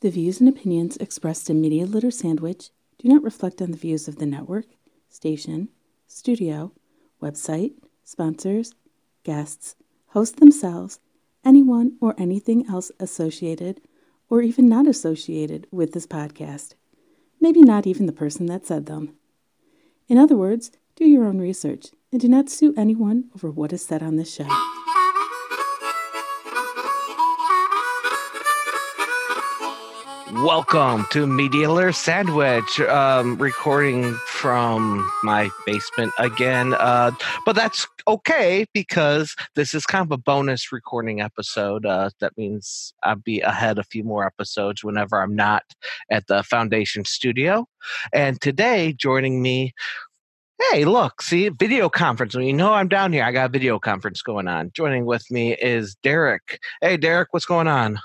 The views and opinions expressed in Media Litter Sandwich do not reflect on the views of the network, station, studio, website, sponsors, guests, hosts themselves, anyone or anything else associated or even not associated with this podcast. Maybe not even the person that said them. In other words, do your own research and do not sue anyone over what is said on this show. Welcome to Media Litter Sandwich, um, recording from my basement again. Uh, but that's okay because this is kind of a bonus recording episode. Uh, that means I'll be ahead a few more episodes whenever I'm not at the Foundation studio. And today, joining me Hey, look, see, video conference. When you know I'm down here, I got a video conference going on. Joining with me is Derek. Hey, Derek, what's going on?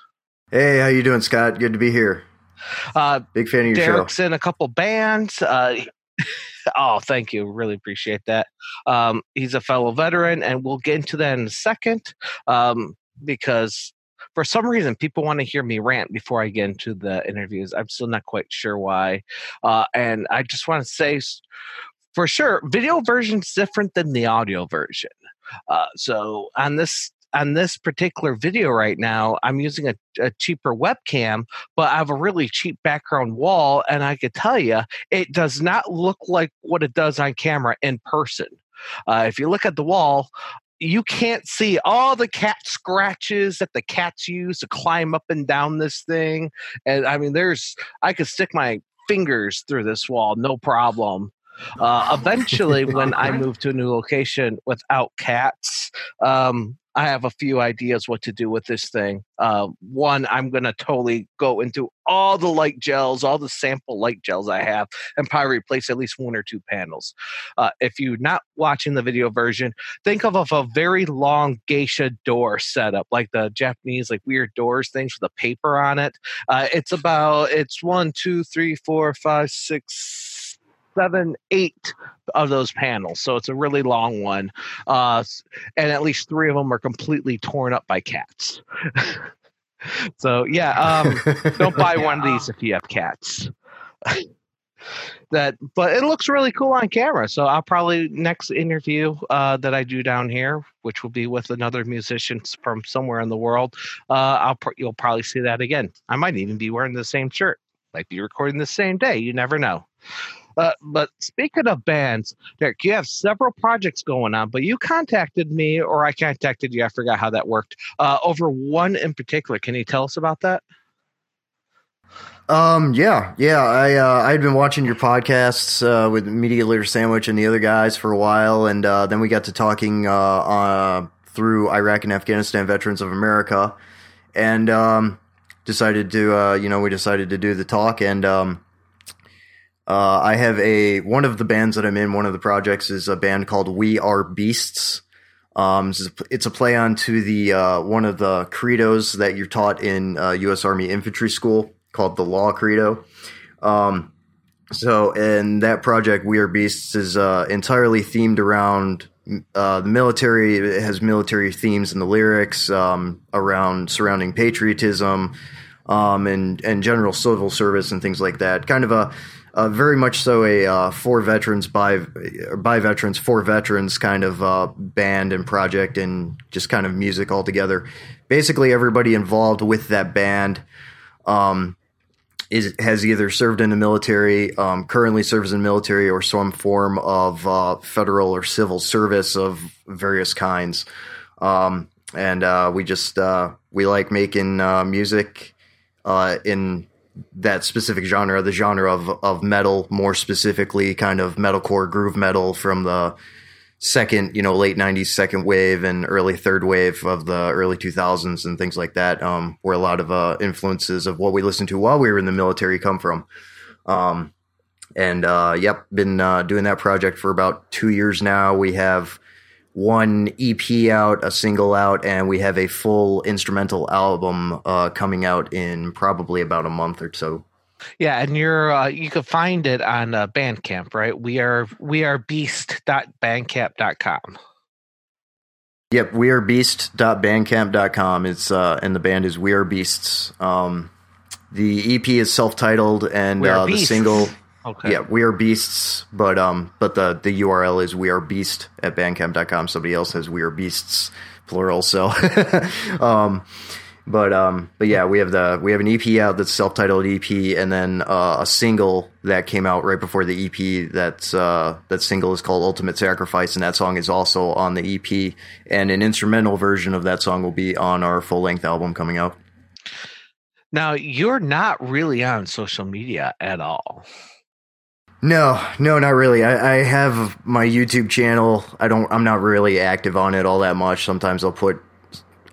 Hey, how you doing, Scott? Good to be here. Uh, Big fan of your Derek's show. in a couple bands. Uh, oh, thank you. Really appreciate that. Um, he's a fellow veteran, and we'll get into that in a second um, because for some reason people want to hear me rant before I get into the interviews. I'm still not quite sure why. Uh, and I just want to say for sure, video version's different than the audio version. Uh, so on this on this particular video right now, I'm using a, a, cheaper webcam, but I have a really cheap background wall, and I could tell you, it does not look like what it does on camera in person. Uh, if you look at the wall, you can't see all the cat scratches that the cats use to climb up and down this thing. And I mean, there's, I could stick my fingers through this wall, no problem. Uh, eventually, when I move to a new location without cats, um, I have a few ideas what to do with this thing. Uh, one, I'm going to totally go into all the light gels, all the sample light gels I have, and probably replace at least one or two panels. Uh, if you're not watching the video version, think of, of a very long geisha door setup, like the Japanese like weird doors things with a paper on it. Uh, it's about it's one, two, three, four, five, six seven, eight of those panels. So it's a really long one. Uh, and at least three of them are completely torn up by cats. so yeah, um, don't buy one of these if you have cats. that but it looks really cool on camera so i'll probably next interview uh, that i do down here which will be with another musician from somewhere in the world uh, i'll pr- you'll probably see that again i might even be wearing the same shirt might be recording the same day you never know uh, but speaking of bands, Derek, you have several projects going on, but you contacted me or I contacted you. I forgot how that worked. Uh, over one in particular. Can you tell us about that? Um, yeah, yeah. I uh, I had been watching your podcasts uh, with Media Litter Sandwich and the other guys for a while, and uh, then we got to talking uh, uh, through Iraq and Afghanistan Veterans of America, and um, decided to you know we decided to do the talk, and um, uh, I have a one of the bands that I'm in. One of the projects is a band called We Are Beasts. Um, it's a play on to the uh, one of the credos that you're taught in uh, U.S. Army Infantry School called the Law Credo. Um, so, in that project, We Are Beasts is uh, entirely themed around uh, the military. It has military themes in the lyrics um, around surrounding patriotism um, and and general civil service and things like that. Kind of a uh, very much so a uh, for veterans by by veterans for veterans kind of uh, band and project and just kind of music altogether. Basically, everybody involved with that band um, is has either served in the military, um, currently serves in the military, or some form of uh, federal or civil service of various kinds. Um, and uh, we just uh, we like making music in that specific genre, the genre of of metal, more specifically, kind of metalcore groove metal from the second, you know, late '90s second wave and early third wave of the early 2000s and things like that, um, where a lot of uh, influences of what we listened to while we were in the military come from. Um, and uh, yep, been uh, doing that project for about two years now. We have one EP out, a single out, and we have a full instrumental album uh, coming out in probably about a month or so. Yeah, and you're uh, you can find it on uh, Bandcamp, right? We are we are beast.bandcamp.com. Yep, we are beast.bandcamp.com. It's uh and the band is We Are Beasts. Um the EP is self-titled, and uh, the single, Okay. yeah, we are beasts. But um, but the the URL is we are beast at bandcamp.com. Somebody else has we are beasts plural. So, um, but um, but yeah, we have the we have an EP out that's self-titled EP, and then uh, a single that came out right before the EP. That's uh, that single is called Ultimate Sacrifice, and that song is also on the EP. And an instrumental version of that song will be on our full-length album coming out. Now you're not really on social media at all. No, no, not really. I, I have my YouTube channel. I don't. I'm not really active on it all that much. Sometimes I'll put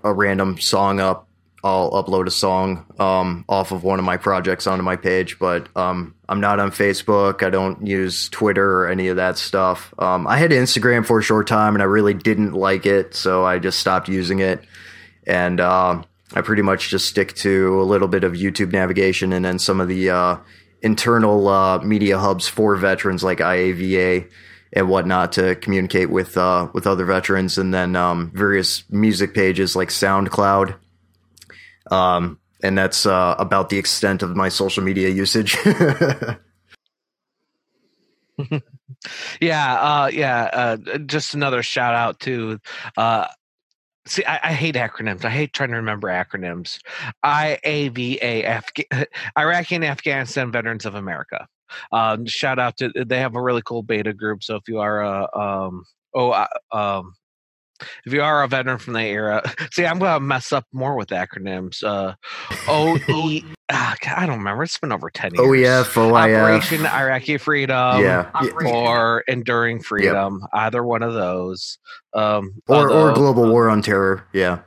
a random song up. I'll upload a song um, off of one of my projects onto my page, but um, I'm not on Facebook. I don't use Twitter or any of that stuff. Um, I had Instagram for a short time, and I really didn't like it, so I just stopped using it. And um I pretty much just stick to a little bit of YouTube navigation, and then some of the uh, internal uh, media hubs for veterans like IAVA and whatnot to communicate with uh, with other veterans, and then um, various music pages like SoundCloud. Um, and that's uh, about the extent of my social media usage. Yeah, uh, yeah. Uh, just another shout out to. See, I, I hate acronyms. I hate trying to remember acronyms. IAVA, Afga- Iraqi and Afghanistan Veterans of America. Um, shout out to they have a really cool beta group. So if you are a um, oh um, if you are a veteran from that era, see, I'm gonna mess up more with acronyms. Uh, OE, ah, God, I don't remember. It's been over ten years. OEF, OIF. Operation Iraqi Freedom yeah. or Enduring Freedom, either one of those. Um, Or, or although, Global War on Terror. Yeah.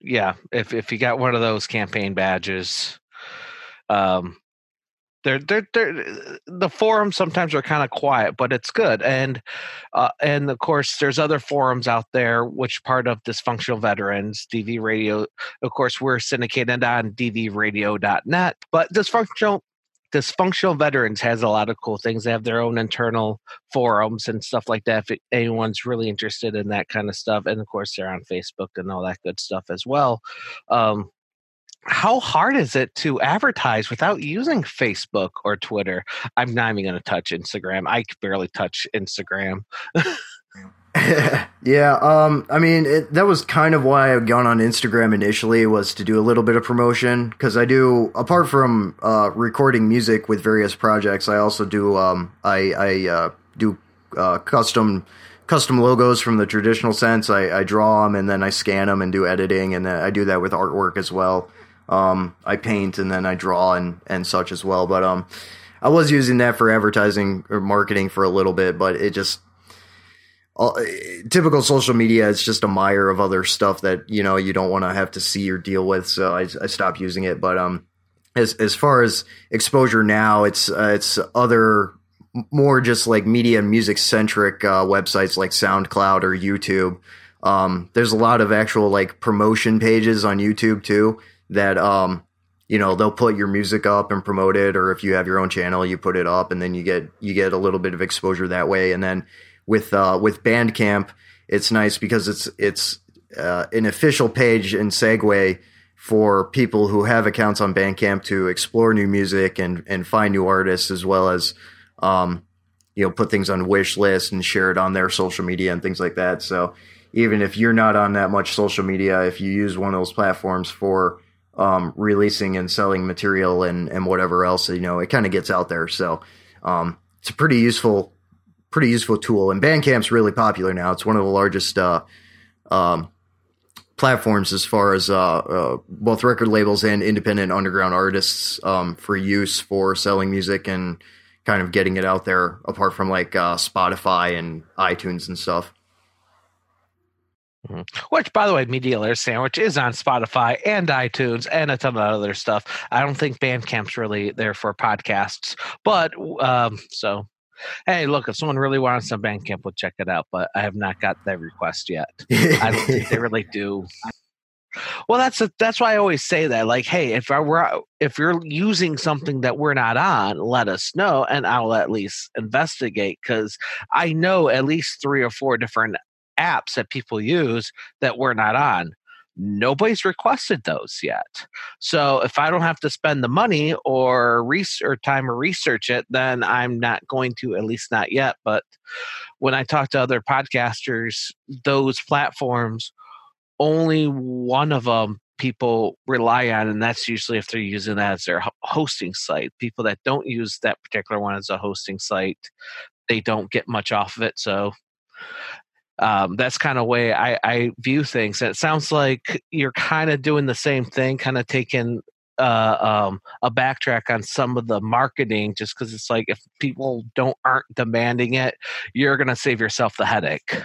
yeah, if if you got one of those campaign badges, um, they're they're they're the forums sometimes are kind of quiet, but it's good. And uh, and of course, there's other forums out there which part of dysfunctional veterans, DV Radio. Of course, we're syndicated on dvradio.net, but dysfunctional dysfunctional veterans has a lot of cool things they have their own internal forums and stuff like that if anyone's really interested in that kind of stuff and of course they're on facebook and all that good stuff as well um, how hard is it to advertise without using facebook or twitter i'm not even going to touch instagram i barely touch instagram yeah, um, I mean, it, that was kind of why I got on Instagram initially was to do a little bit of promotion because I do, apart from uh, recording music with various projects, I also do, um, I, I uh, do uh, custom custom logos from the traditional sense. I, I draw them and then I scan them and do editing, and I do that with artwork as well. Um, I paint and then I draw and and such as well. But um, I was using that for advertising or marketing for a little bit, but it just all, typical social media it's just a mire of other stuff that you know you don't want to have to see or deal with. So I, I stopped using it. But um as as far as exposure now it's uh, it's other more just like media and music centric uh, websites like SoundCloud or YouTube. Um there's a lot of actual like promotion pages on YouTube too that um you know they'll put your music up and promote it or if you have your own channel you put it up and then you get you get a little bit of exposure that way and then with uh, with Bandcamp, it's nice because it's it's uh, an official page and segue for people who have accounts on Bandcamp to explore new music and and find new artists as well as um, you know put things on wish lists and share it on their social media and things like that. So even if you're not on that much social media, if you use one of those platforms for um, releasing and selling material and and whatever else, you know, it kind of gets out there. So um, it's a pretty useful pretty useful tool. And Bandcamp's really popular now. It's one of the largest uh, um, platforms as far as uh, uh, both record labels and independent underground artists um, for use for selling music and kind of getting it out there. Apart from like uh, Spotify and iTunes and stuff. Which, by the way, Media Layer Sandwich is on Spotify and iTunes and a ton of other stuff. I don't think Bandcamp's really there for podcasts, but um, so hey, look, if someone really wants some Bandcamp, we'll check it out. But I have not got that request yet. I don't think they really do. Well, that's a, that's why I always say that. Like, hey, if I were if you're using something that we're not on, let us know, and I'll at least investigate because I know at least three or four different apps that people use that we're not on. nobody's requested those yet. So if I don't have to spend the money or research time or research it, then I'm not going to, at least not yet. But when I talk to other podcasters, those platforms, only one of them people rely on, and that's usually if they're using that as their hosting site. People that don't use that particular one as a hosting site, they don't get much off of it. So um, that's kind of way I, I view things. And it sounds like you're kind of doing the same thing, kind of taking uh, um, a backtrack on some of the marketing, just because it's like if people don't aren't demanding it, you're gonna save yourself the headache.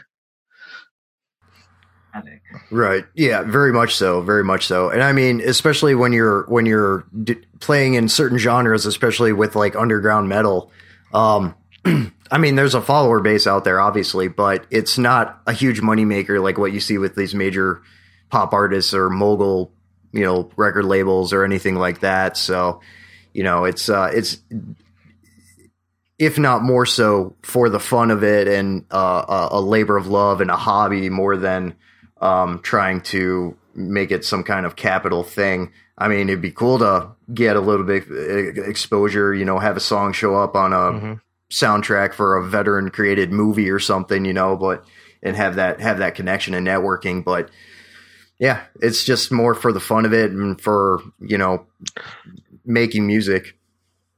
Headache. Right. Yeah. Very much so. Very much so. And I mean, especially when you're when you're d- playing in certain genres, especially with like underground metal. Um, I mean, there's a follower base out there, obviously, but it's not a huge moneymaker like what you see with these major pop artists or mogul, you know, record labels or anything like that. So, you know, it's uh, it's if not more so for the fun of it and uh, a labor of love and a hobby more than um, trying to make it some kind of capital thing. I mean, it'd be cool to get a little bit uh, exposure, you know, have a song show up on a mm-hmm soundtrack for a veteran created movie or something, you know, but and have that have that connection and networking. But yeah, it's just more for the fun of it and for you know making music.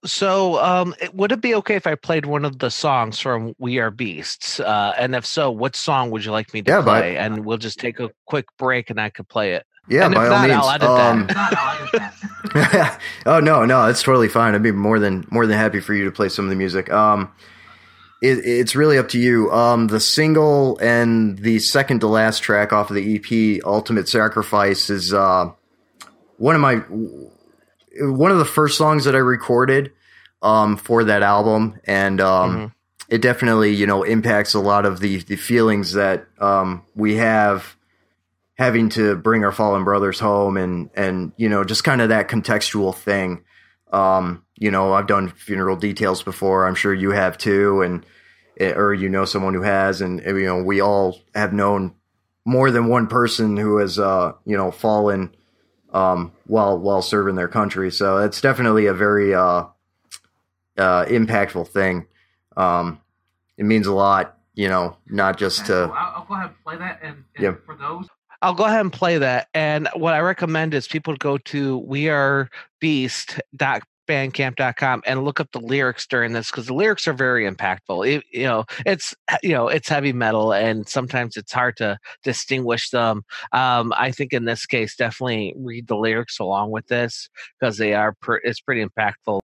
So, um, would it be okay if I played one of the songs from We Are Beasts? Uh, and if so, what song would you like me to yeah, play? and we'll just take a quick break, and I could play it. Yeah, and by all not, means. Um, oh no, no, it's totally fine. I'd be more than more than happy for you to play some of the music. Um, it, it's really up to you. Um, the single and the second to last track off of the EP, "Ultimate Sacrifice," is uh, one of my one of the first songs that I recorded um, for that album, and um, mm-hmm. it definitely you know impacts a lot of the the feelings that um, we have having to bring our fallen brothers home and and you know just kind of that contextual thing um, you know i've done funeral details before i'm sure you have too and eh, or you know someone who has and eh, you know we all have known more than one person who has uh, you know fallen um, while while serving their country so it's definitely a very uh, uh, impactful thing um, it means a lot you know not just to I'll, I'll, go ahead and play that and, and yeah. for those I'll go ahead and play that. And what I recommend is people go to wearebeast.bandcamp.com and look up the lyrics during this because the lyrics are very impactful. It, you know, it's you know it's heavy metal and sometimes it's hard to distinguish them. Um, I think in this case, definitely read the lyrics along with this because they are per, it's pretty impactful.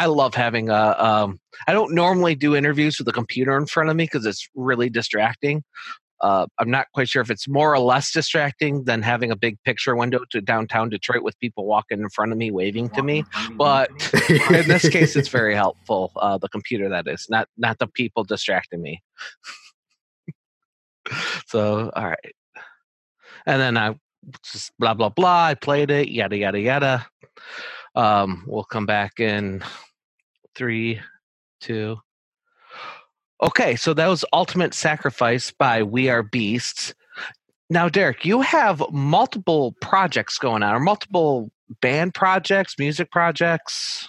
I love having a. Um, I don't normally do interviews with a computer in front of me because it's really distracting. Uh, I'm not quite sure if it's more or less distracting than having a big picture window to downtown Detroit with people walking in front of me, waving to me. But in this case, it's very helpful. Uh, the computer, that is, not not the people distracting me. so, all right, and then I just blah blah blah. I played it, yada yada yada. Um, we'll come back in three, two, Okay, so that was Ultimate Sacrifice by We Are Beasts. Now, Derek, you have multiple projects going on, or multiple band projects, music projects.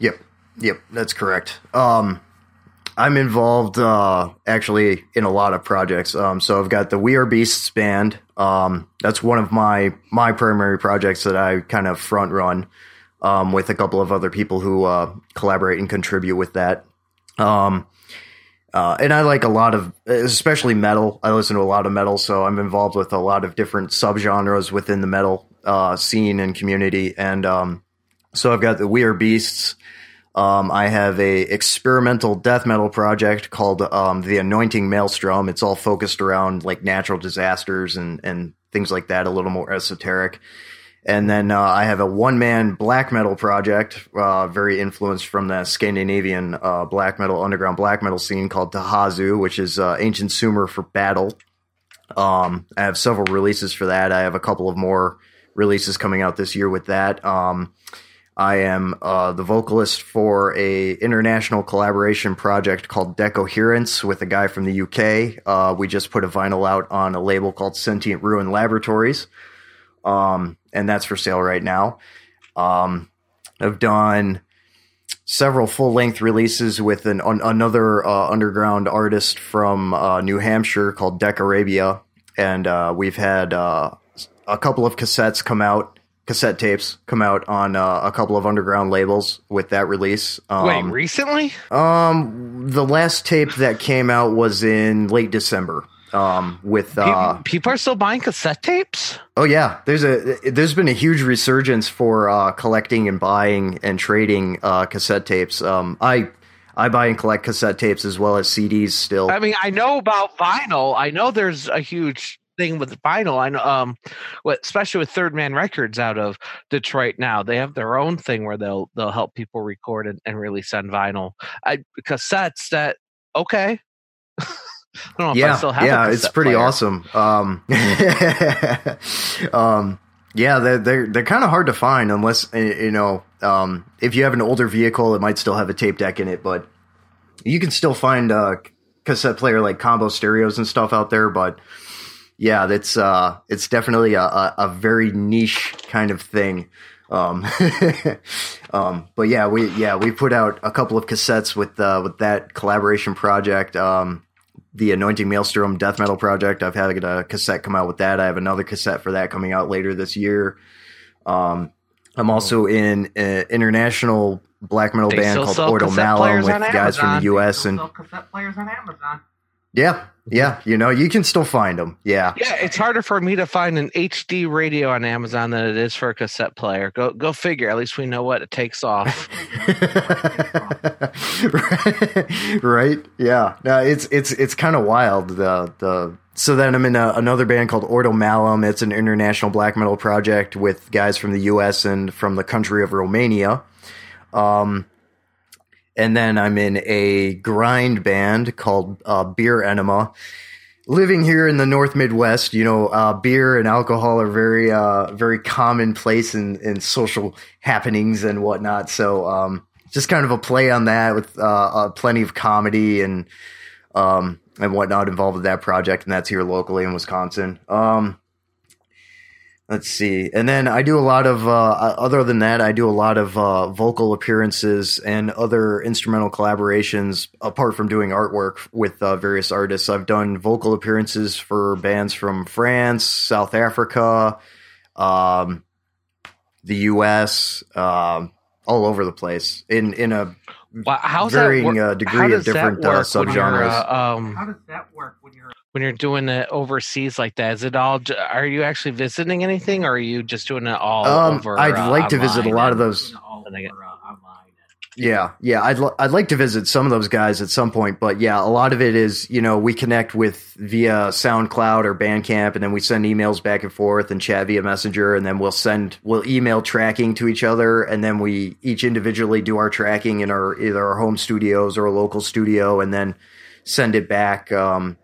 Yep, yep, that's correct. Um, I'm involved uh, actually in a lot of projects. Um, so I've got the We Are Beasts band. Um, that's one of my my primary projects that I kind of front run um, with a couple of other people who uh, collaborate and contribute with that. Um, uh, and I like a lot of, especially metal. I listen to a lot of metal, so I'm involved with a lot of different subgenres within the metal uh, scene and community. And um, so I've got the We Are Beasts. Um, I have a experimental death metal project called um, the Anointing Maelstrom. It's all focused around like natural disasters and and things like that, a little more esoteric. And then uh, I have a one man black metal project, uh, very influenced from the Scandinavian uh, black metal, underground black metal scene called Tahazu, which is uh, ancient Sumer for battle. Um, I have several releases for that. I have a couple of more releases coming out this year with that. Um, I am uh, the vocalist for a international collaboration project called Decoherence with a guy from the UK. Uh, we just put a vinyl out on a label called Sentient Ruin Laboratories um, and that's for sale right now. Um, I've done several full length releases with an another uh, underground artist from uh, New Hampshire called Deck Arabia, and uh, we've had uh, a couple of cassettes come out, cassette tapes come out on uh, a couple of underground labels with that release. Um, Wait, recently? Um, the last tape that came out was in late December um, with uh, people, people, are still buying cassette tapes. Oh yeah, there's a there's been a huge resurgence for uh, collecting and buying and trading uh, cassette tapes. Um, I I buy and collect cassette tapes as well as CDs. Still, I mean, I know about vinyl. I know there's a huge thing with vinyl. I know, um, what especially with Third Man Records out of Detroit now, they have their own thing where they'll they'll help people record and, and really send vinyl. I cassettes that okay. Yeah, yeah, it's pretty player. awesome. Um, um, yeah, they're they're, they're kind of hard to find unless you know um, if you have an older vehicle, it might still have a tape deck in it, but you can still find a cassette player like combo stereos and stuff out there. But yeah, that's uh, it's definitely a, a, a very niche kind of thing. Um, um, but yeah, we yeah we put out a couple of cassettes with uh, with that collaboration project. Um, the Anointing Maelstrom Death Metal Project. I've had a cassette come out with that. I have another cassette for that coming out later this year. Um, I'm also in an international black metal they band called Ordo Malum with guys from the U.S. and cassette players on Amazon. Yeah, yeah, you know, you can still find them. Yeah, yeah. It's harder for me to find an HD radio on Amazon than it is for a cassette player. Go, go figure. At least we know what it takes off. right? Yeah. No, it's it's it's kind of wild. The the so then I'm in a, another band called Ordo Malum. It's an international black metal project with guys from the U.S. and from the country of Romania. Um, and then I'm in a grind band called uh, Beer Enema. Living here in the North Midwest, you know, uh, beer and alcohol are very, uh, very commonplace in, in social happenings and whatnot. So, um, just kind of a play on that with uh, uh, plenty of comedy and um, and whatnot involved with that project, and that's here locally in Wisconsin. Um, Let's see. And then I do a lot of, uh, other than that, I do a lot of uh, vocal appearances and other instrumental collaborations apart from doing artwork with uh, various artists. I've done vocal appearances for bands from France, South Africa, um, the US, um, all over the place in, in a well, how's varying uh, degree of different uh, subgenres. Uh, um, how does that work when you're when you're doing it overseas like that? Is it all? Are you actually visiting anything, or are you just doing it all um, over? I'd uh, like to visit a lot of those. Yeah, yeah, I'd l- I'd like to visit some of those guys at some point, but yeah, a lot of it is you know we connect with via SoundCloud or Bandcamp, and then we send emails back and forth and chat via Messenger, and then we'll send we'll email tracking to each other, and then we each individually do our tracking in our either our home studios or a local studio, and then send it back um,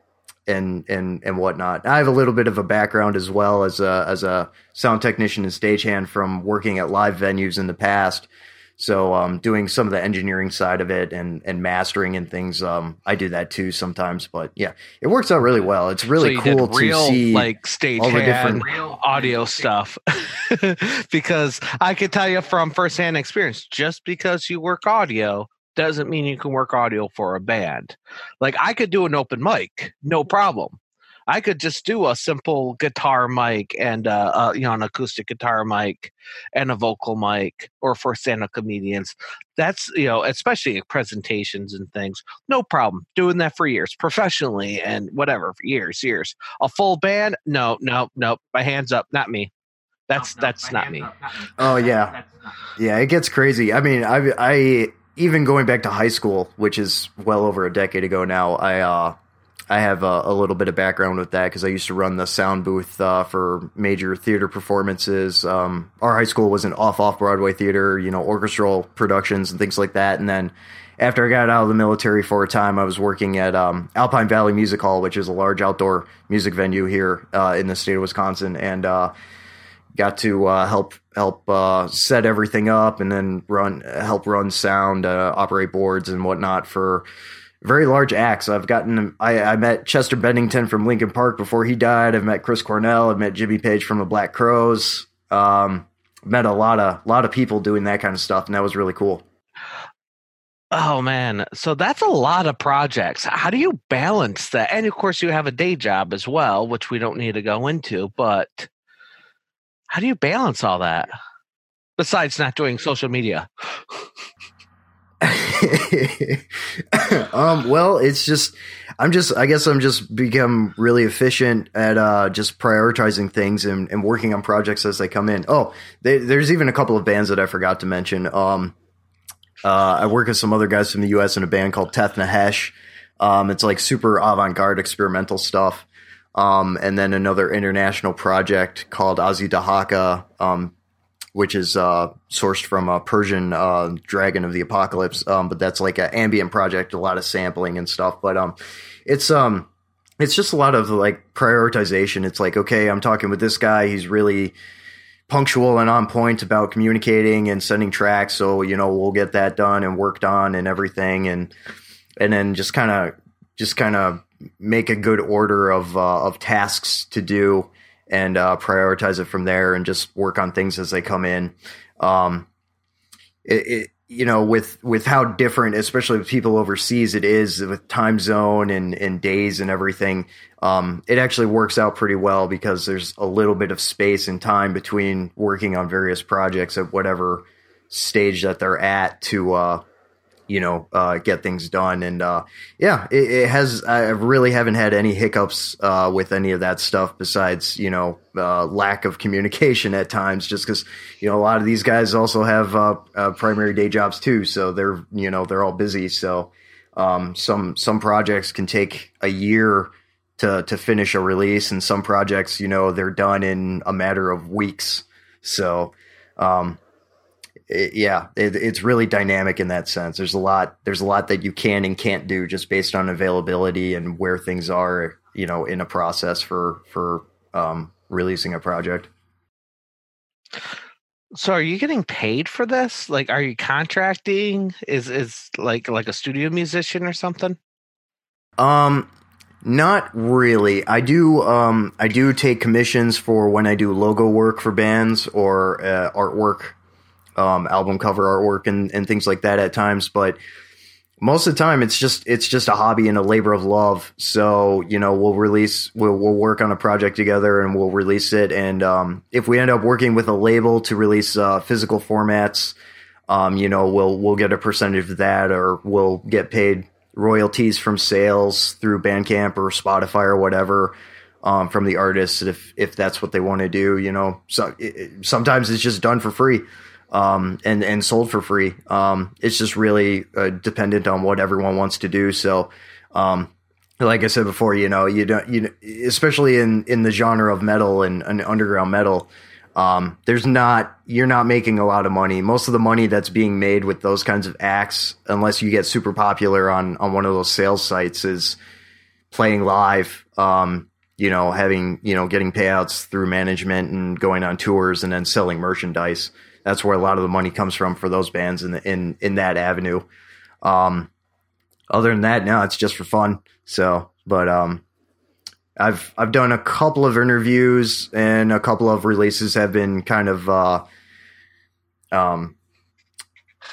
and and and whatnot. I have a little bit of a background as well as a as a sound technician and stagehand from working at live venues in the past. So um, doing some of the engineering side of it and and mastering and things, um, I do that too sometimes. But yeah, it works out really well. It's really so cool real, to see like stage all the different- Real audio stuff because I can tell you from firsthand experience, just because you work audio doesn't mean you can work audio for a band. Like I could do an open mic, no problem. I could just do a simple guitar mic and uh, uh, you know an acoustic guitar mic and a vocal mic, or for stand-up comedians. That's you know especially at presentations and things, no problem doing that for years professionally and whatever for years, years. A full band, no, no, no. My hands up, not me. That's No, no, that's not me. up, not me. Oh, yeah. That's not Yeah, it gets crazy. I mean, I I even going back to high school, which is well over a decade ago now. I uh I have a, a little bit of background with that because I used to run the sound booth uh, for major theater performances. Um, our high school was an off off Broadway theater, you know, orchestral productions and things like that. And then after I got out of the military for a time, I was working at um, Alpine Valley Music Hall, which is a large outdoor music venue here uh, in the state of Wisconsin, and uh, got to uh, help help uh, set everything up and then run help run sound, uh, operate boards and whatnot for very large acts. I've gotten I, I met Chester Bennington from Linkin Park before he died. I've met Chris Cornell. I've met Jimmy Page from the Black Crowes. Um, met a lot of lot of people doing that kind of stuff, and that was really cool. Oh man, so that's a lot of projects. How do you balance that? And of course, you have a day job as well, which we don't need to go into. But how do you balance all that? Besides not doing social media, um, well, it's just I'm just I guess I'm just become really efficient at uh, just prioritizing things and, and working on projects as they come in. Oh, they, there's even a couple of bands that I forgot to mention. Um, uh, I work with some other guys from the U.S. in a band called Teth Nahesh. Um, it's like super avant-garde experimental stuff. Um, and then another international project called Azi Dahaka, um, which is uh, sourced from a Persian uh, Dragon of the Apocalypse. Um, but that's like an ambient project, a lot of sampling and stuff. But um, it's um, it's just a lot of like prioritization. It's like okay, I'm talking with this guy. He's really punctual and on point about communicating and sending tracks. So you know we'll get that done and worked on and everything, and and then just kind of just kind of make a good order of uh, of tasks to do and uh, prioritize it from there and just work on things as they come in. Um, it, it, you know, with with how different, especially with people overseas, it is with time zone and and days and everything. Um, it actually works out pretty well because there's a little bit of space and time between working on various projects at whatever stage that they're at to uh, you know uh, get things done. And uh, yeah it, it has i really haven't had any hiccups uh, with any of that stuff besides you know uh, lack of communication at times just because you know a lot of these guys also have uh, uh, primary day jobs too. So they're you know they're all busy. So um, some some projects can take a year to to finish a release and some projects you know they're done in a matter of weeks. So um, it, yeah, it, it's really dynamic in that sense. There's a lot. There's a lot that you can and can't do just based on availability and where things are, you know, in a process for for um, releasing a project. so are you getting paid for this? Like, are you contracting? Is is like like a studio musician or something? Um, not really. I do. Um, I do take commissions for when I do logo work for bands or uh, artwork, um, album cover artwork, and and things like that at times. But most of the time, it's just it's just a hobby and a labor of love. So you know, we'll release, we'll we'll work on a project together, and we'll release it. And um, if we end up working with a label to release uh, physical formats, um, you know, we'll we'll get a percentage of that, or we'll get paid royalties from sales through Bandcamp or Spotify or whatever um, from the artists if if that's what they want to do. You know, so it, sometimes it's just done for free. Um, and and sold for free. Um, it's just really uh, dependent on what everyone wants to do. So, um, like I said before, you know, you don't, you especially in in the genre of metal and, and underground metal. Um, there's not you're not making a lot of money. Most of the money that's being made with those kinds of acts, unless you get super popular on on one of those sales sites, is playing live. Um, you know, having you know getting payouts through management and going on tours and then selling merchandise. That's where a lot of the money comes from for those bands in the, in in that avenue. Um, other than that, no, it's just for fun. So, but um, I've I've done a couple of interviews and a couple of releases have been kind of uh, um,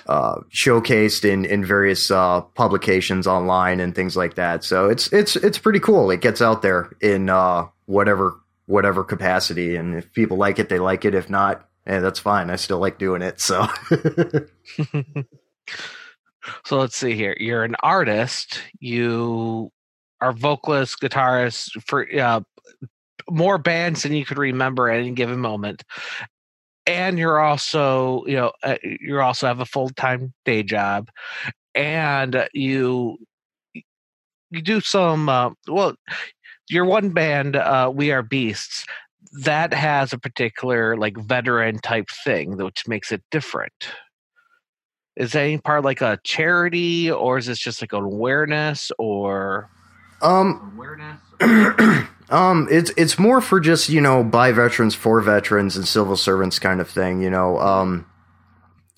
uh, showcased in in various uh, publications online and things like that. So it's it's it's pretty cool. It gets out there in uh, whatever whatever capacity, and if people like it, they like it. If not, eh, that's fine. I still like doing it. So. so let's see here. You're an artist. You are vocalist, guitarist for uh, more bands than you could remember at any given moment. And you're also, you know, uh, you also have a full time day job, and you you do some. Uh, well, your one band, uh, We Are Beasts, that has a particular like veteran type thing, which makes it different. Is that any part like a charity, or is this just like an awareness, or um, awareness? um, it's it's more for just you know by veterans for veterans and civil servants kind of thing. You know, um,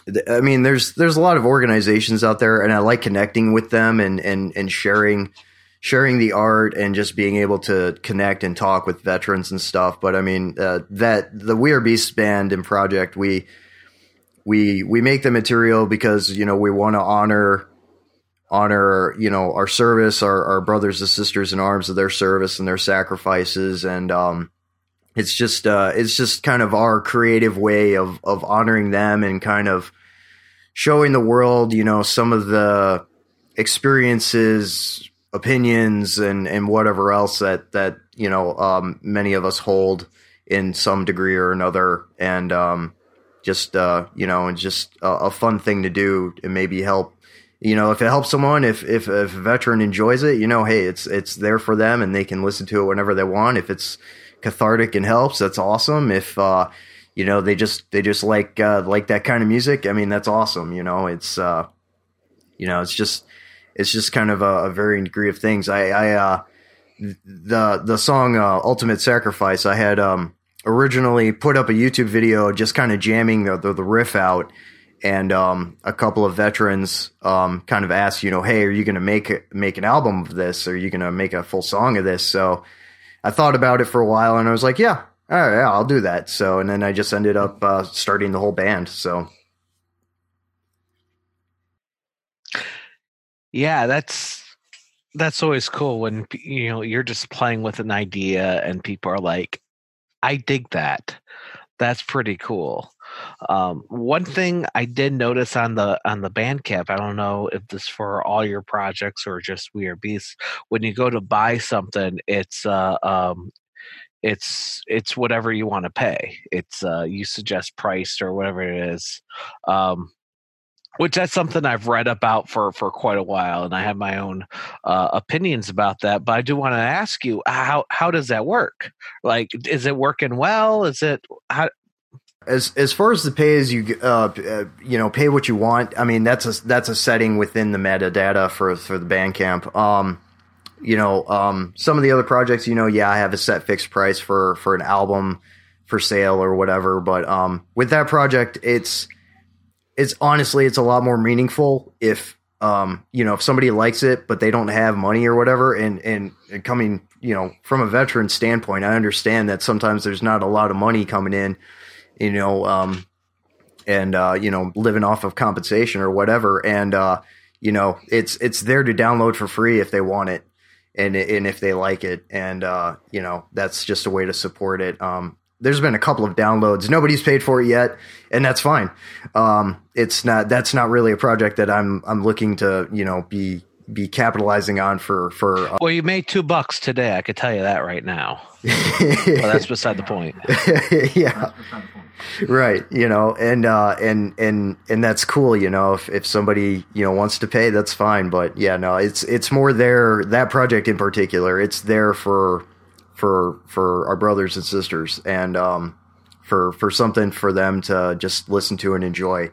th- I mean, there's there's a lot of organizations out there, and I like connecting with them and and and sharing sharing the art and just being able to connect and talk with veterans and stuff. But I mean, uh, that the We Are Beasts band and project we we we make the material because you know we want to honor honor you know our service our, our brothers and sisters in arms of their service and their sacrifices and um it's just uh it's just kind of our creative way of of honoring them and kind of showing the world you know some of the experiences opinions and and whatever else that that you know um many of us hold in some degree or another and um just uh you know and just a, a fun thing to do and maybe help you know, if it helps someone, if, if, if a veteran enjoys it, you know, hey, it's, it's there for them and they can listen to it whenever they want. If it's cathartic and helps, that's awesome. If, uh, you know, they just, they just like, uh, like that kind of music. I mean, that's awesome. You know, it's, uh, you know, it's just, it's just kind of a, a varying degree of things. I, I, uh, the, the song, uh, Ultimate Sacrifice, I had, um, originally put up a YouTube video just kind of jamming the, the, the riff out and um, a couple of veterans um, kind of asked, you know, hey, are you going to make make an album of this? Are you going to make a full song of this? So I thought about it for a while, and I was like, yeah, all right, yeah, I'll do that. So and then I just ended up uh, starting the whole band. So yeah, that's that's always cool when you know you're just playing with an idea and people are like, I dig that. That's pretty cool. Um, one thing I did notice on the on the Bandcamp, I don't know if this for all your projects or just We Are Beasts. When you go to buy something, it's uh, um, it's it's whatever you want to pay. It's uh, you suggest priced or whatever it is. Um, which that's something I've read about for for quite a while, and I have my own uh, opinions about that. But I do want to ask you how how does that work? Like, is it working well? Is it how as as far as the pay as you uh, uh, you know pay what you want. I mean that's a that's a setting within the metadata for for the Bandcamp. Um, you know, um, some of the other projects, you know, yeah, I have a set fixed price for for an album for sale or whatever. But um, with that project, it's it's honestly it's a lot more meaningful if um, you know if somebody likes it but they don't have money or whatever. And and, and coming you know from a veteran standpoint, I understand that sometimes there's not a lot of money coming in you know, um, and uh, you know, living off of compensation or whatever. And uh, you know, it's it's there to download for free if they want it, and and if they like it, and uh, you know, that's just a way to support it. Um, there's been a couple of downloads. Nobody's paid for it yet, and that's fine. Um, it's not that's not really a project that I'm I'm looking to you know be be capitalizing on for for. Uh, well, you made two bucks today. I could tell you that right now. well, that's beside the point. yeah. Right, you know, and uh, and and and that's cool, you know. If if somebody you know wants to pay, that's fine. But yeah, no, it's it's more there. That project in particular, it's there for for for our brothers and sisters, and um, for for something for them to just listen to and enjoy,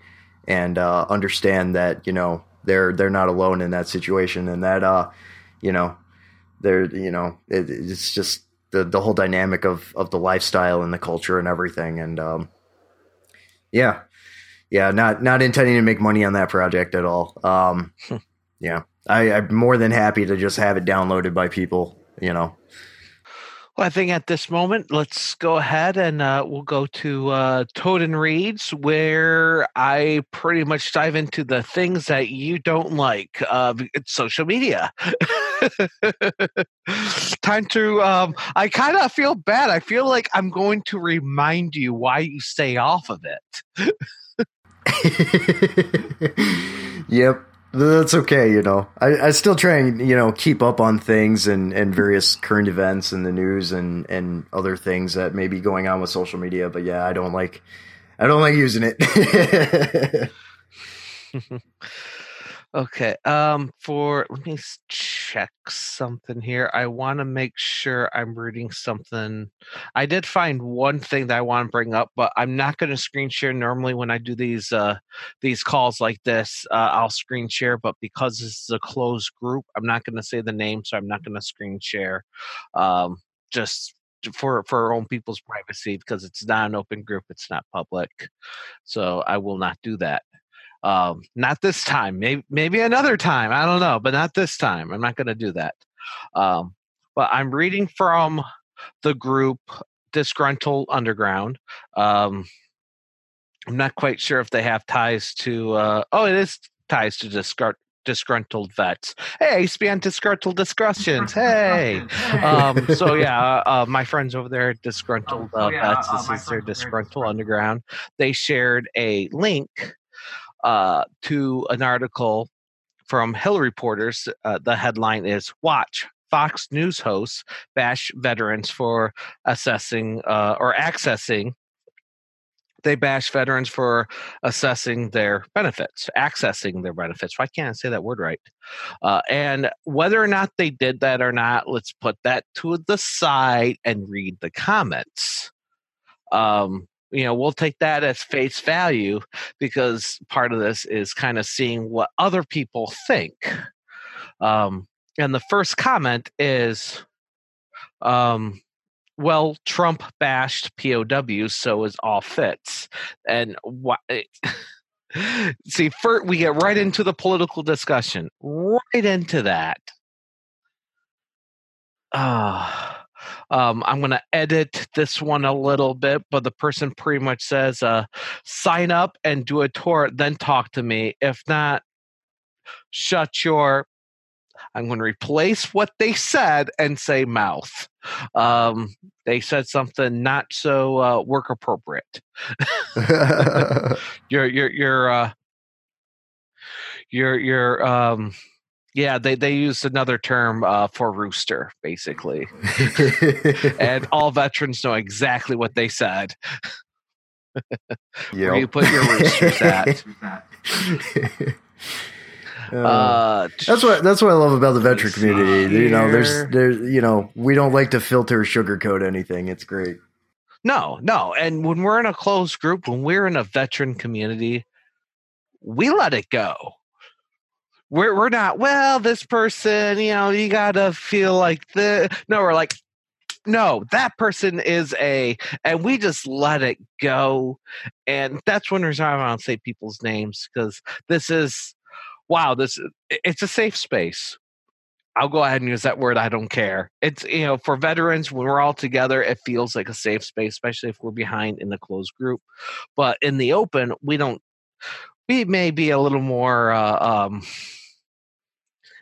and uh, understand that you know they're they're not alone in that situation, and that uh, you know, they're you know, it, it's just the the whole dynamic of of the lifestyle and the culture and everything, and um, yeah, yeah, not not intending to make money on that project at all. Um, yeah, I, I'm more than happy to just have it downloaded by people, you know, well, I think at this moment, let's go ahead and uh, we'll go to uh, Toad and Reads, where I pretty much dive into the things that you don't like. Uh, it's social media. Time to. Um, I kind of feel bad. I feel like I'm going to remind you why you stay off of it. yep that's okay, you know. I, I still try and you know keep up on things and, and various current events and the news and, and other things that may be going on with social media. But yeah, I don't like I don't like using it. Okay. Um for let me check something here. I want to make sure I'm reading something. I did find one thing that I want to bring up, but I'm not going to screen share normally when I do these uh these calls like this. Uh, I'll screen share, but because this is a closed group, I'm not going to say the name, so I'm not going to screen share. Um just for for our own people's privacy because it's not an open group, it's not public. So I will not do that. Um, not this time. Maybe maybe another time. I don't know, but not this time. I'm not going to do that. Um, but I'm reading from the group Disgruntled Underground. Um, I'm not quite sure if they have ties to. Uh, oh, it is ties to Disgr- disgruntled vets. Hey, I used to be on disgruntled discussions. Hey. Um, so yeah, uh, my friends over there, at disgruntled oh, uh, vets. Uh, this is their disgruntled underground. They shared a link uh, to an article from Hill Reporters. Uh, the headline is Watch Fox News hosts bash veterans for assessing uh, or accessing. They bash veterans for assessing their benefits, accessing their benefits. Why can't I say that word right? Uh, and whether or not they did that or not, let's put that to the side and read the comments. Um, you know we'll take that as face value because part of this is kind of seeing what other people think. Um, and the first comment is um, well trump bashed pows so is all fits. And what see first we get right into the political discussion right into that. Ah. uh, um, I'm going to edit this one a little bit, but the person pretty much says, uh, sign up and do a tour, then talk to me. If not, shut your. I'm going to replace what they said and say mouth. Um, they said something not so uh, work appropriate. you're you're you're uh, you're you're um yeah, they they used another term uh, for rooster, basically, and all veterans know exactly what they said. Where you put your roosters at? Uh, uh, that's what that's what I love about the veteran community. You know, there's there's you know we don't like to filter sugarcoat anything. It's great. No, no, and when we're in a closed group, when we're in a veteran community, we let it go we're we're not well this person you know you gotta feel like the no we're like no that person is a and we just let it go and that's when there's i don't say people's names because this is wow this it's a safe space I'll go ahead and use that word. I don't care. It's, you know, for veterans, when we're all together, it feels like a safe space, especially if we're behind in a closed group. But in the open, we don't, we may be a little more, uh, um,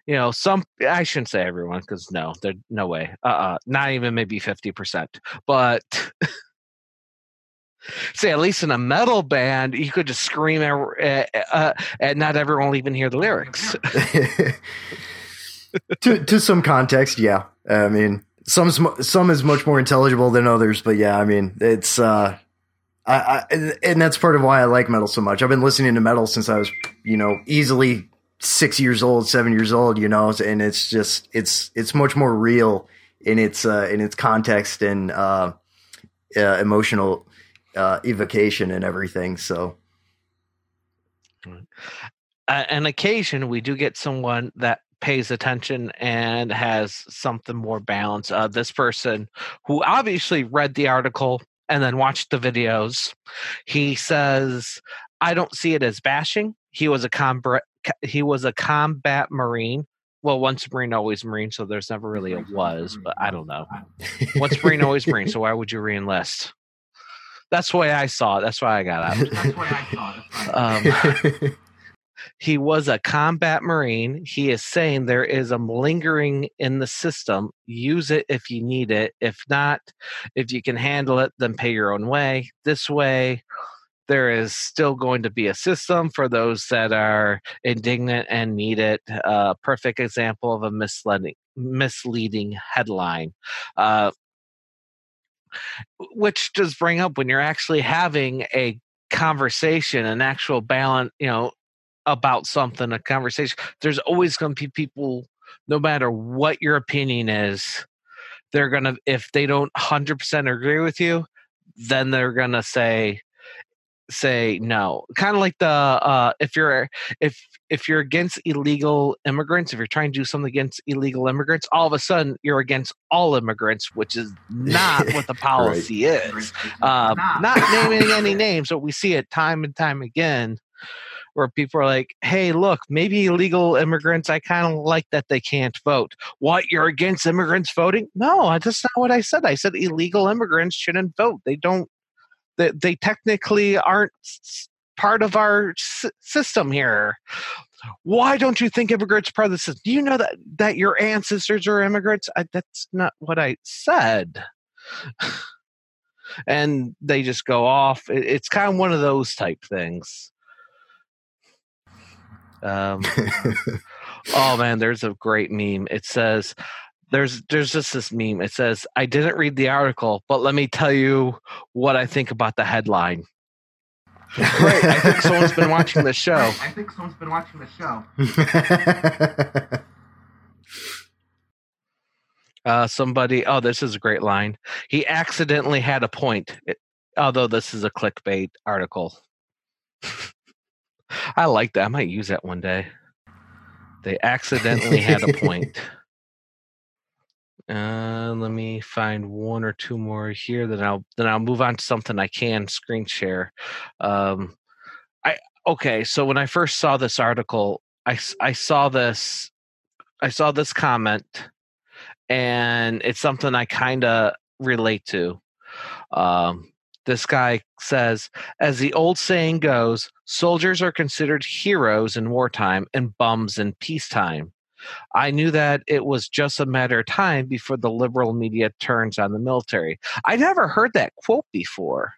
you know, some I shouldn't say everyone because no, there no way. Uh, uh not even maybe fifty percent. But say at least in a metal band, you could just scream, uh, uh, and not everyone will even hear the lyrics. to to some context, yeah. I mean, some some is much more intelligible than others, but yeah, I mean, it's uh, I, I and that's part of why I like metal so much. I've been listening to metal since I was, you know, easily six years old, seven years old, you know, and it's just it's it's much more real in its uh, in its context and uh, uh, emotional uh, evocation and everything. So, an occasion we do get someone that pays attention and has something more balanced. Uh, this person who obviously read the article and then watched the videos, he says, "I don't see it as bashing. He was a combat he was a combat marine." Well, once Marine, always Marine, so there's never really a was, but I don't know. once Marine, always Marine, so why would you reenlist? That's the way I saw it. That's why I got out. That's way I saw it. Um, he was a combat marine. He is saying there is a malingering in the system. Use it if you need it. If not, if you can handle it, then pay your own way. This way, there is still going to be a system for those that are indignant and need it. A uh, perfect example of a misleading misleading headline. Uh, which does bring up when you're actually having a conversation, an actual balance, you know, about something, a conversation, there's always going to be people, no matter what your opinion is, they're going to, if they don't 100% agree with you, then they're going to say, say no kind of like the uh if you're if if you're against illegal immigrants if you're trying to do something against illegal immigrants all of a sudden you're against all immigrants which is not what the policy right. is uh, not naming any names but we see it time and time again where people are like, hey, look, maybe illegal immigrants, I kind of like that they can't vote. What, you're against immigrants voting? No, that's not what I said. I said illegal immigrants shouldn't vote. They don't they, they technically aren't part of our s- system here. Why don't you think immigrants are part of the system? Do you know that that your ancestors are immigrants? I, that's not what I said. and they just go off. It, it's kind of one of those type things. Um, oh man, there's a great meme. It says, there's there's just this meme. It says, "I didn't read the article, but let me tell you what I think about the headline." Great. I think someone's been watching the show. I think someone's been watching the show. uh, somebody. Oh, this is a great line. He accidentally had a point. It, although this is a clickbait article. I like that. I might use that one day. They accidentally had a point. Uh, let me find one or two more here. Then I'll then I'll move on to something I can screen share. Um, I okay. So when I first saw this article, I I saw this I saw this comment, and it's something I kind of relate to. Um, this guy says, as the old saying goes, soldiers are considered heroes in wartime and bums in peacetime. I knew that it was just a matter of time before the liberal media turns on the military. I never heard that quote before.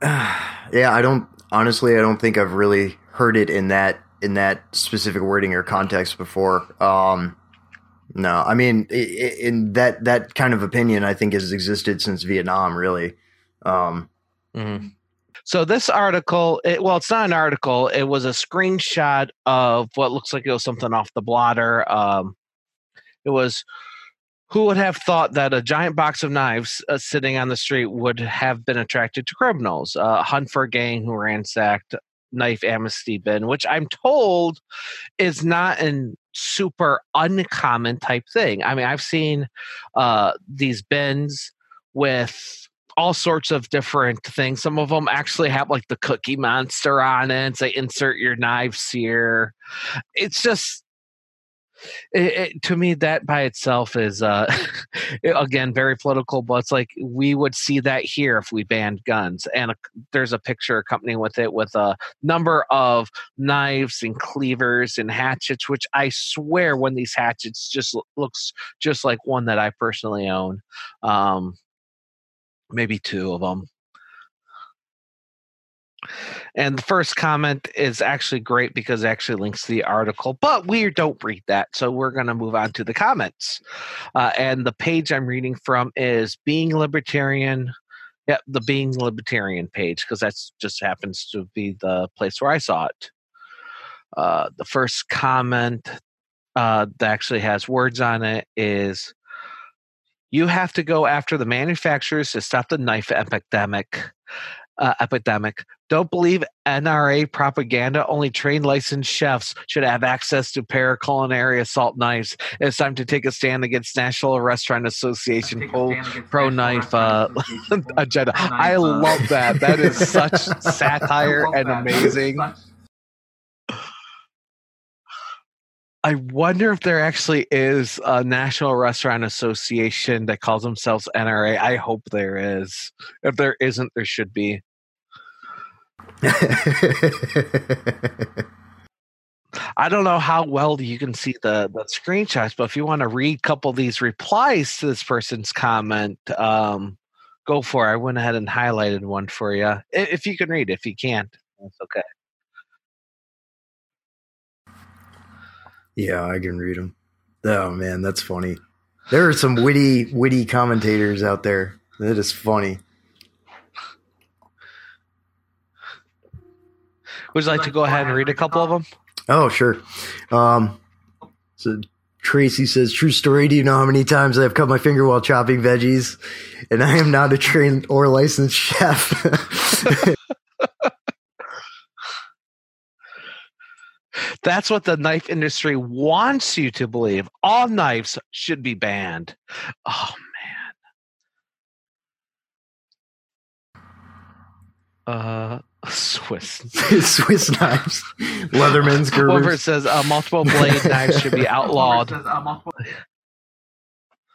yeah, I don't honestly I don't think I've really heard it in that in that specific wording or context before. Um no, I mean in that that kind of opinion I think has existed since Vietnam really. Um mm-hmm. So this article, it, well, it's not an article. It was a screenshot of what looks like it was something off the blotter. Um, it was who would have thought that a giant box of knives uh, sitting on the street would have been attracted to criminals? Uh, hunt for a gang who ransacked knife amnesty bin, which I'm told is not an super uncommon type thing. I mean, I've seen uh, these bins with all sorts of different things. Some of them actually have like the Cookie Monster on it. Say insert your knives here. It's just it, it, to me that by itself is uh again very political but it's like we would see that here if we banned guns and a, there's a picture accompanying with it with a number of knives and cleavers and hatchets which i swear when these hatchets just looks just like one that i personally own um maybe two of them. And the first comment is actually great because it actually links to the article, but we don't read that. So we're going to move on to the comments. Uh, and the page I'm reading from is Being Libertarian. Yeah, the Being Libertarian page, because that just happens to be the place where I saw it. Uh, the first comment uh, that actually has words on it is you have to go after the manufacturers to stop the knife epidemic. Uh, epidemic. Don't believe NRA propaganda. Only trained licensed chefs should have access to paraculinary assault knives. It's time to take a stand against National Restaurant Association pro knife uh, agenda. I uh, love that. That is such satire and amazing. I wonder if there actually is a National Restaurant Association that calls themselves NRA. I hope there is. If there isn't, there should be. I don't know how well you can see the, the screenshots, but if you want to read a couple of these replies to this person's comment, um, go for it. I went ahead and highlighted one for you. If you can read, if you can't, that's okay. Yeah, I can read them. Oh man, that's funny. There are some witty, witty commentators out there. That is funny. Would you like to go ahead and read a couple of them? Oh, sure. Um, so Tracy says, "True story. Do you know how many times I've cut my finger while chopping veggies? And I am not a trained or licensed chef." That's what the knife industry wants you to believe. All knives should be banned. Oh man. Uh Swiss Swiss knives, Leatherman's Whoever says uh, multiple blade knives should be outlawed.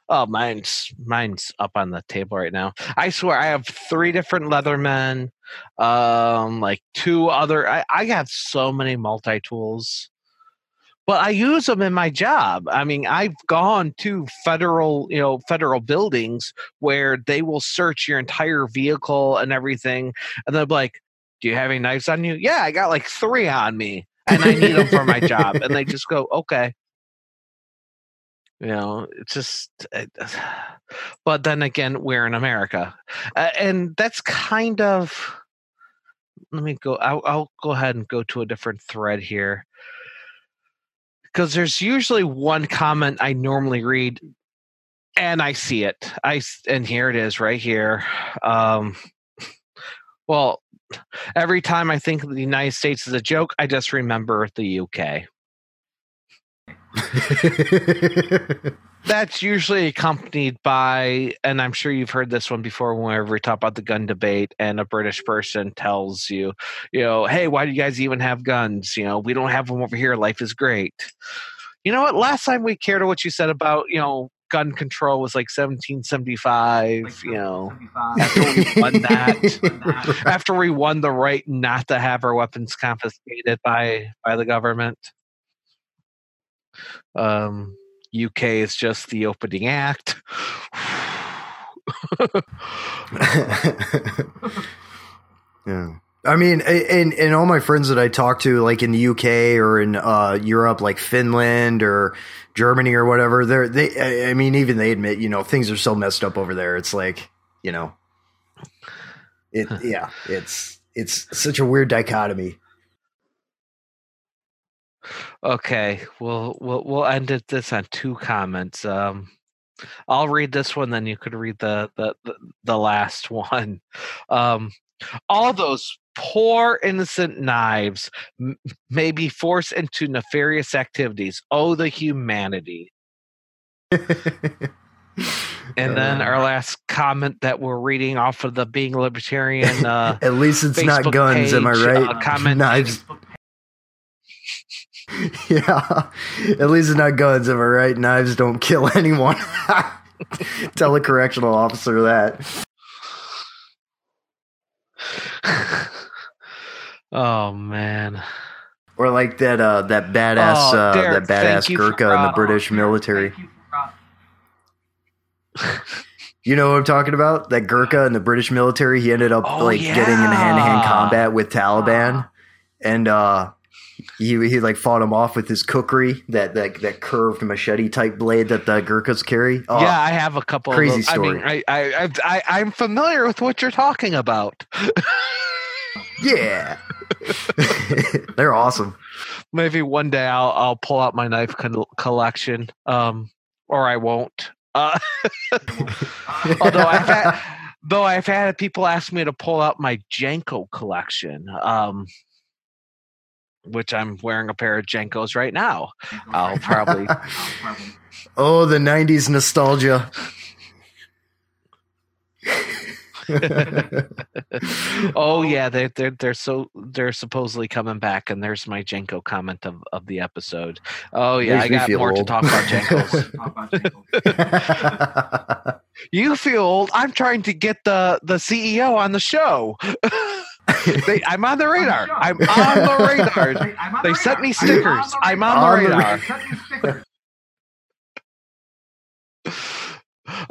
Oh, mine's mine's up on the table right now. I swear I have three different Leathermen, um, like two other. I, I have so many multi tools, but I use them in my job. I mean, I've gone to federal, you know, federal buildings where they will search your entire vehicle and everything, and they're like, "Do you have any knives on you?" Yeah, I got like three on me, and I need them for my job. And they just go, "Okay." You know it's just but then again we're in america uh, and that's kind of let me go I'll, I'll go ahead and go to a different thread here. Because there's usually one comment i normally read and i see it i and here it is right here um well every time i think the united states is a joke i just remember the uk That's usually accompanied by, and I'm sure you've heard this one before whenever we talk about the gun debate, and a British person tells you, you know, hey, why do you guys even have guns? You know, we don't have them over here. Life is great. You know what? Last time we cared what you said about, you know, gun control was like 1775 like you know after we won that after we won the right not to have our weapons confiscated by by the government um, UK is just the opening act. yeah. I mean, and and all my friends that I talk to, like in the UK or in uh, Europe, like Finland or Germany or whatever, they're they. I mean, even they admit, you know, things are so messed up over there. It's like, you know, it. Yeah, it's it's such a weird dichotomy. Okay, we'll we'll we'll end it this on two comments. Um, I'll read this one, then you could read the the the, last one. Um, all those poor innocent knives m- may be forced into nefarious activities. Oh, the humanity! And then our last comment that we're reading off of the Being Libertarian. Uh, At least it's Facebook not guns, page, am I right? Uh, comment knives. yeah. At least it's not guns, am I right? Knives don't kill anyone. Tell a correctional officer that. oh man. Or like that uh that badass oh, uh Derek, uh that badass Gurkha in the British military. You know what I'm talking about? That Gurkha in the British military, he ended up Oh, like getting in hand to hand combat with Taliban, and uh, he he like fought him off with his kukri that that that curved machete type blade that the Gurkhas carry. Oh, yeah, I have a couple. crazy of those. I mean, story. I, I, I, I'm familiar with what you're talking about. yeah, they're awesome. Maybe one day I'll, I'll pull out my knife con- collection, um, or I won't. Uh, although I've had, though I've had people ask me to pull out my JNCO collection, um, which I'm wearing a pair of JNCOs right now. Mm-hmm. I'll probably. Oh, the '90s nostalgia. oh yeah, they're they're they're so they're supposedly coming back, and there's my JNCO comment of, of the episode. Oh yeah, Makes I got more to old. talk about JNCOs. Talk about JNCOs. you feel old. I'm trying to get the the CEO on the show. they, I'm on the radar. show. I'm on the radar. Hey, I'm on They the sent radar. me stickers. I'm on the On the radar. They sent me stickers.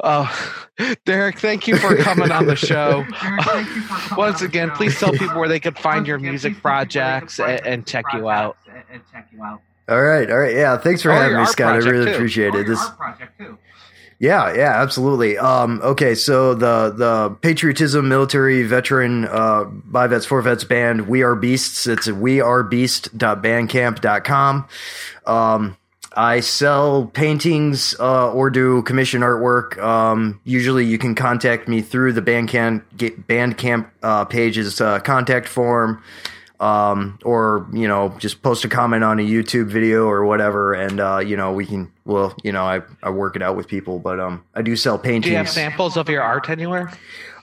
Oh, Derek, thank you for coming on the show. Derek, thank you for coming Once on again, show. please tell people where they can find Once your again, music please tell people where they can projects and, and music check you out. and- and check you out. all right, all right, yeah. Thanks for Oh, having me, Scott. I really too. appreciate Oh, it. your This art project too. Yeah, yeah, absolutely. Um, okay, so the the patriotism military veteran uh, by vets for vets band We Are Beasts. It's we are wearebeast.bandcamp.com. Um, I sell paintings uh, or do commission artwork. Um, usually, you can contact me through the Bandcamp Bandcamp uh, page's uh, contact form um, or you know just post a comment on a YouTube video or whatever, and uh, you know we can well you know I, I work it out with people, but um I do sell paintings. Do you have samples of your art anywhere?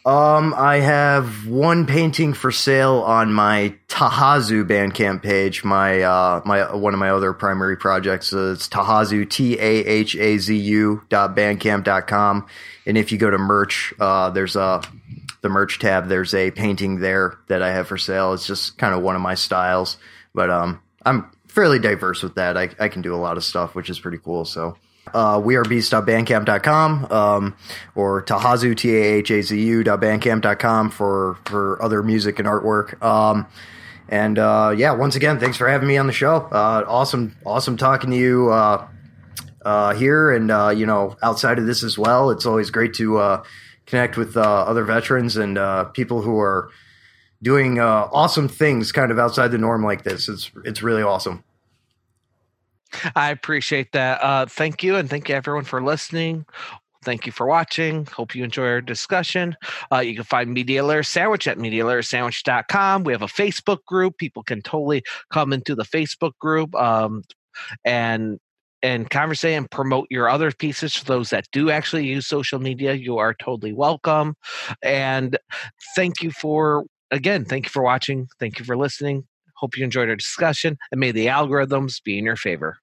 Um, I have one painting for sale on my Tahazu Bandcamp page. My uh my one of my other primary projects. Uh, it's Tahazu T A H A Z U dot bandcamp dot com, and if you go to merch, uh, there's a the merch tab. There's a painting there that I have for sale. It's just kind of one of my styles, but um, I'm fairly diverse with that. I I can do a lot of stuff, which is pretty cool. So uh, wearebeast.bandcamp.com um, or tahazu, T-A-H-A-Z-U dot bandcamp.com for, for other music and artwork. Um, and uh, yeah, once again, thanks for having me on the show. Uh, awesome, awesome talking to you uh, uh, here and, uh, you know, outside of this as well. It's always great to uh, connect with uh, other veterans and uh, people who are doing uh, awesome things kind of outside the norm like this. It's, it's really awesome. I appreciate that. Thank you, and thank you everyone for listening. Thank you for watching. Hope you enjoy our discussion. Uh, you can find Media Layer Sandwich at MediaLayerSandwich.com. We have a Facebook group. People can totally come into the Facebook group um, and and conversate and promote your other pieces for those that do actually use social media. You are totally welcome. And thank you for again. Thank you for watching. Thank you for listening. Hope you enjoyed our discussion, and may the algorithms be in your favor.